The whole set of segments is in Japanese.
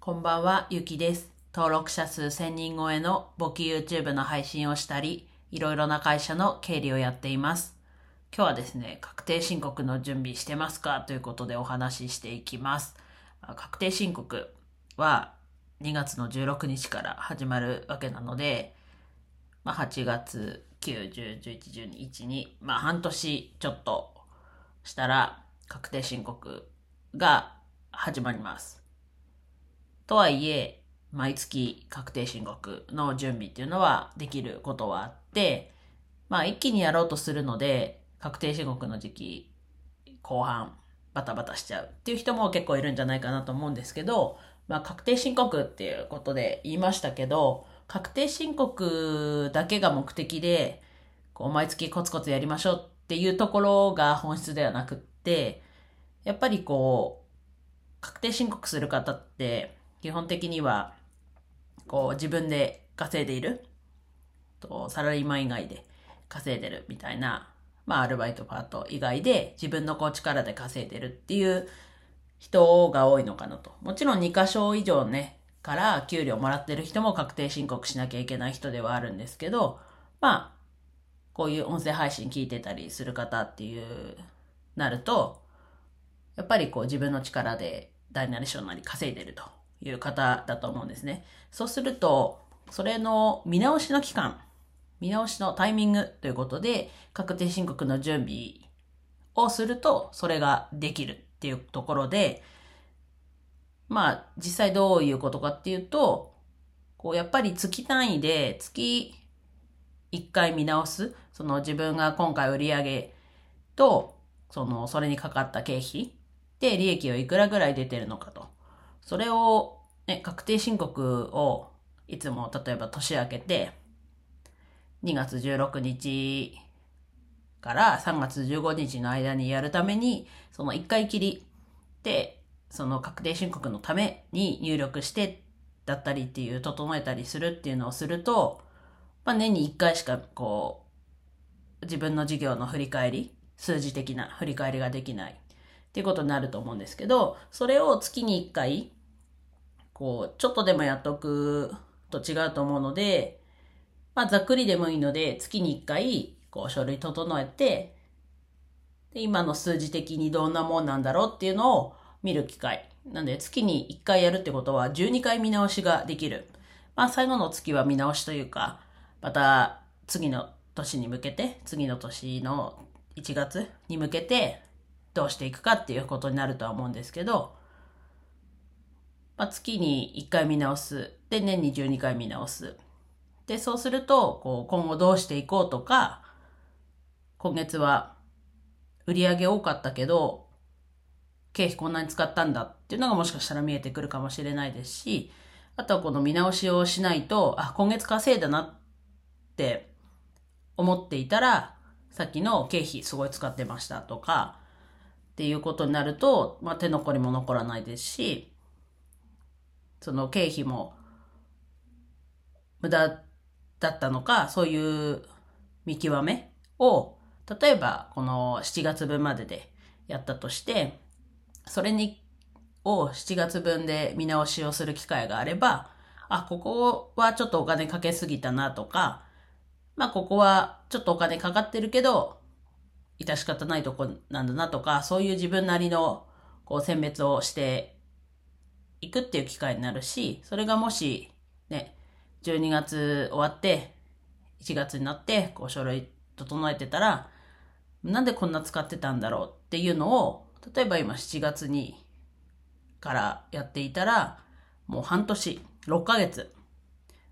こんばんは、ゆきです。登録者数1000人超えの簿記 YouTube の配信をしたり、いろいろな会社の経理をやっています。今日はですね、確定申告の準備してますかということでお話ししていきます。確定申告は2月の16日から始まるわけなので、まあ、8月、9、10、11、12、1、2、まあ、半年ちょっとしたら確定申告が始まります。とはいえ、毎月確定申告の準備っていうのはできることはあって、まあ一気にやろうとするので、確定申告の時期後半バタバタしちゃうっていう人も結構いるんじゃないかなと思うんですけど、まあ確定申告っていうことで言いましたけど、確定申告だけが目的で、こう毎月コツコツやりましょうっていうところが本質ではなくって、やっぱりこう、確定申告する方って基本的にはこう自分で稼いでいるとサラリーマン以外で稼いでるみたいなまあアルバイトパート以外で自分のこう力で稼いでるっていう人が多いのかなと。もちろん2箇所以上ねから給料もらってる人も確定申告しなきゃいけない人ではあるんですけどまあこういう音声配信聞いてたりする方っていうなるとやっぱりこう自分の力で大なり小なり稼いでると。いう方だと思うんですね。そうすると、それの見直しの期間、見直しのタイミングということで、確定申告の準備をすると、それができるっていうところで、まあ、実際どういうことかっていうと、こう、やっぱり月単位で、月1回見直す、その自分が今回売り上げと、その、それにかかった経費で利益をいくらぐらい出てるのかと。それを、ね、確定申告をいつも例えば年明けて2月16日から3月15日の間にやるためにその1回きりでその確定申告のために入力してだったりっていう整えたりするっていうのをすると、まあ、年に1回しかこう自分の事業の振り返り数字的な振り返りができないっていうことになると思うんですけど、それを月に1回、こう、ちょっとでもやっとくと違うと思うので、まあ、ざっくりでもいいので、月に1回、こう、書類整えて、で今の数字的にどんなもんなんだろうっていうのを見る機会。なんで、月に1回やるってことは、12回見直しができる。まあ、最後の月は見直しというか、また、次の年に向けて、次の年の1月に向けて、どうしていくかっていうことになるとは思うんですけど、まあ、月に1回見直す。で、年に12回見直す。で、そうすると、こう、今後どうしていこうとか、今月は売り上げ多かったけど、経費こんなに使ったんだっていうのがもしかしたら見えてくるかもしれないですし、あとはこの見直しをしないと、あ、今月稼いだなって思っていたら、さっきの経費すごい使ってましたとか、っていうことになると、まあ、手残りも残らないですし、その経費も無駄だったのか、そういう見極めを、例えばこの7月分まででやったとして、それに、を7月分で見直しをする機会があれば、あ、ここはちょっとお金かけすぎたなとか、まあここはちょっとお金かかってるけど、致し方ないとこなんだなとか、そういう自分なりのこう選別をしていくっていう機会になるし、それがもしね、12月終わって、1月になって、こう書類整えてたら、なんでこんな使ってたんだろうっていうのを、例えば今7月にからやっていたら、もう半年、6ヶ月、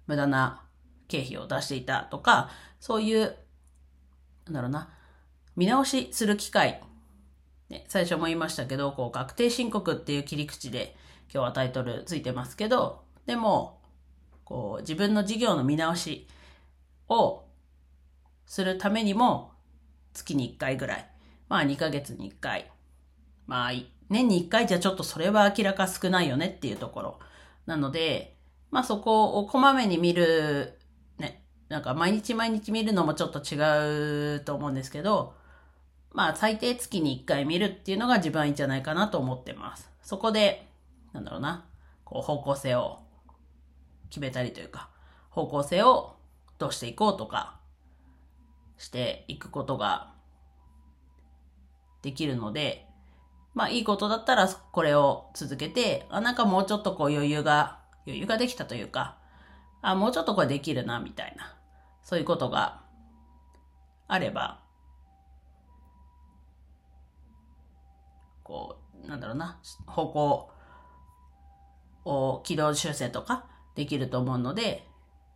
無駄な経費を出していたとか、そういう、なんだろうな、見直しする機会、ね、最初も言いましたけど、こう、確定申告っていう切り口で今日はタイトルついてますけど、でも、こう、自分の事業の見直しをするためにも、月に1回ぐらい、まあ2ヶ月に1回、まあ年に1回じゃちょっとそれは明らか少ないよねっていうところ。なので、まあそこをこまめに見る、ね、なんか毎日毎日見るのもちょっと違うと思うんですけど、まあ最低月に1回見るっていうのが一番いいんじゃないかなと思ってます。そこで、なんだろうな、こう方向性を決めたりというか、方向性をどうしていこうとか、していくことができるので、まあいいことだったらこれを続けて、あ、なんかもうちょっとこう余裕が、余裕ができたというか、あ、もうちょっとこれできるな、みたいな、そういうことがあれば、こう、なんだろうな、方向軌道修正とかできると思うので、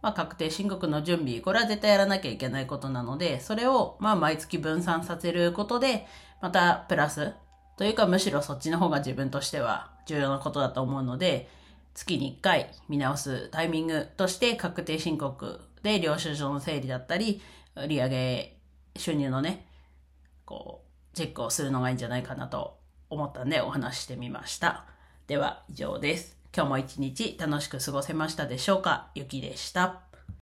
まあ、確定申告の準備、これは絶対やらなきゃいけないことなので、それを、まあ、毎月分散させることで、また、プラス、というか、むしろそっちの方が自分としては重要なことだと思うので、月に1回見直すタイミングとして確定申告で領収書の整理だったり、売上収入のね、こう、チェックをするのがいいんじゃないかなと思ったんでお話ししてみました。では以上です。今日も一日楽しく過ごせましたでしょうか？ゆきでした。